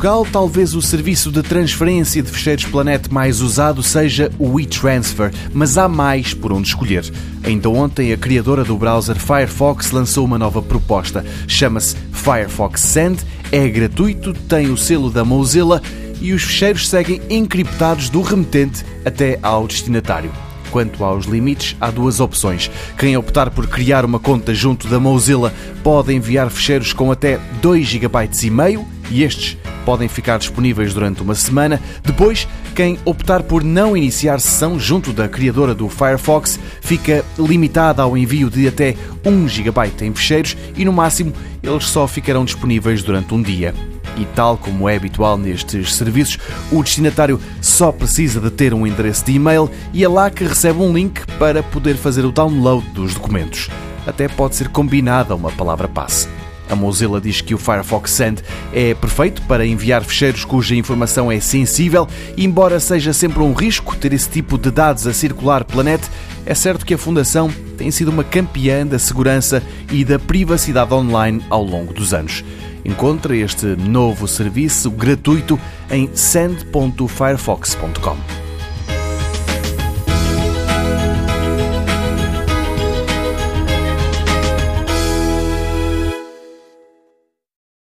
Portugal, talvez o serviço de transferência de fecheiros Planet mais usado seja o WeTransfer, mas há mais por onde escolher. Ainda ontem, a criadora do browser Firefox lançou uma nova proposta. Chama-se Firefox Send, é gratuito, tem o selo da Mozilla e os fecheiros seguem encriptados do remetente até ao destinatário. Quanto aos limites, há duas opções. Quem optar por criar uma conta junto da Mozilla pode enviar ficheiros com até 2 GB e estes podem ficar disponíveis durante uma semana. Depois, quem optar por não iniciar sessão junto da criadora do Firefox fica limitada ao envio de até 1 GB em ficheiros e no máximo eles só ficarão disponíveis durante um dia. E tal como é habitual nestes serviços, o destinatário só precisa de ter um endereço de e-mail e é lá que recebe um link para poder fazer o download dos documentos. Até pode ser combinada uma palavra passe. A Mozilla diz que o Firefox Send é perfeito para enviar ficheiros cuja informação é sensível, embora seja sempre um risco ter esse tipo de dados a circular pela net, é certo que a Fundação tem sido uma campeã da segurança e da privacidade online ao longo dos anos. Encontre este novo serviço gratuito em send.firefox.com.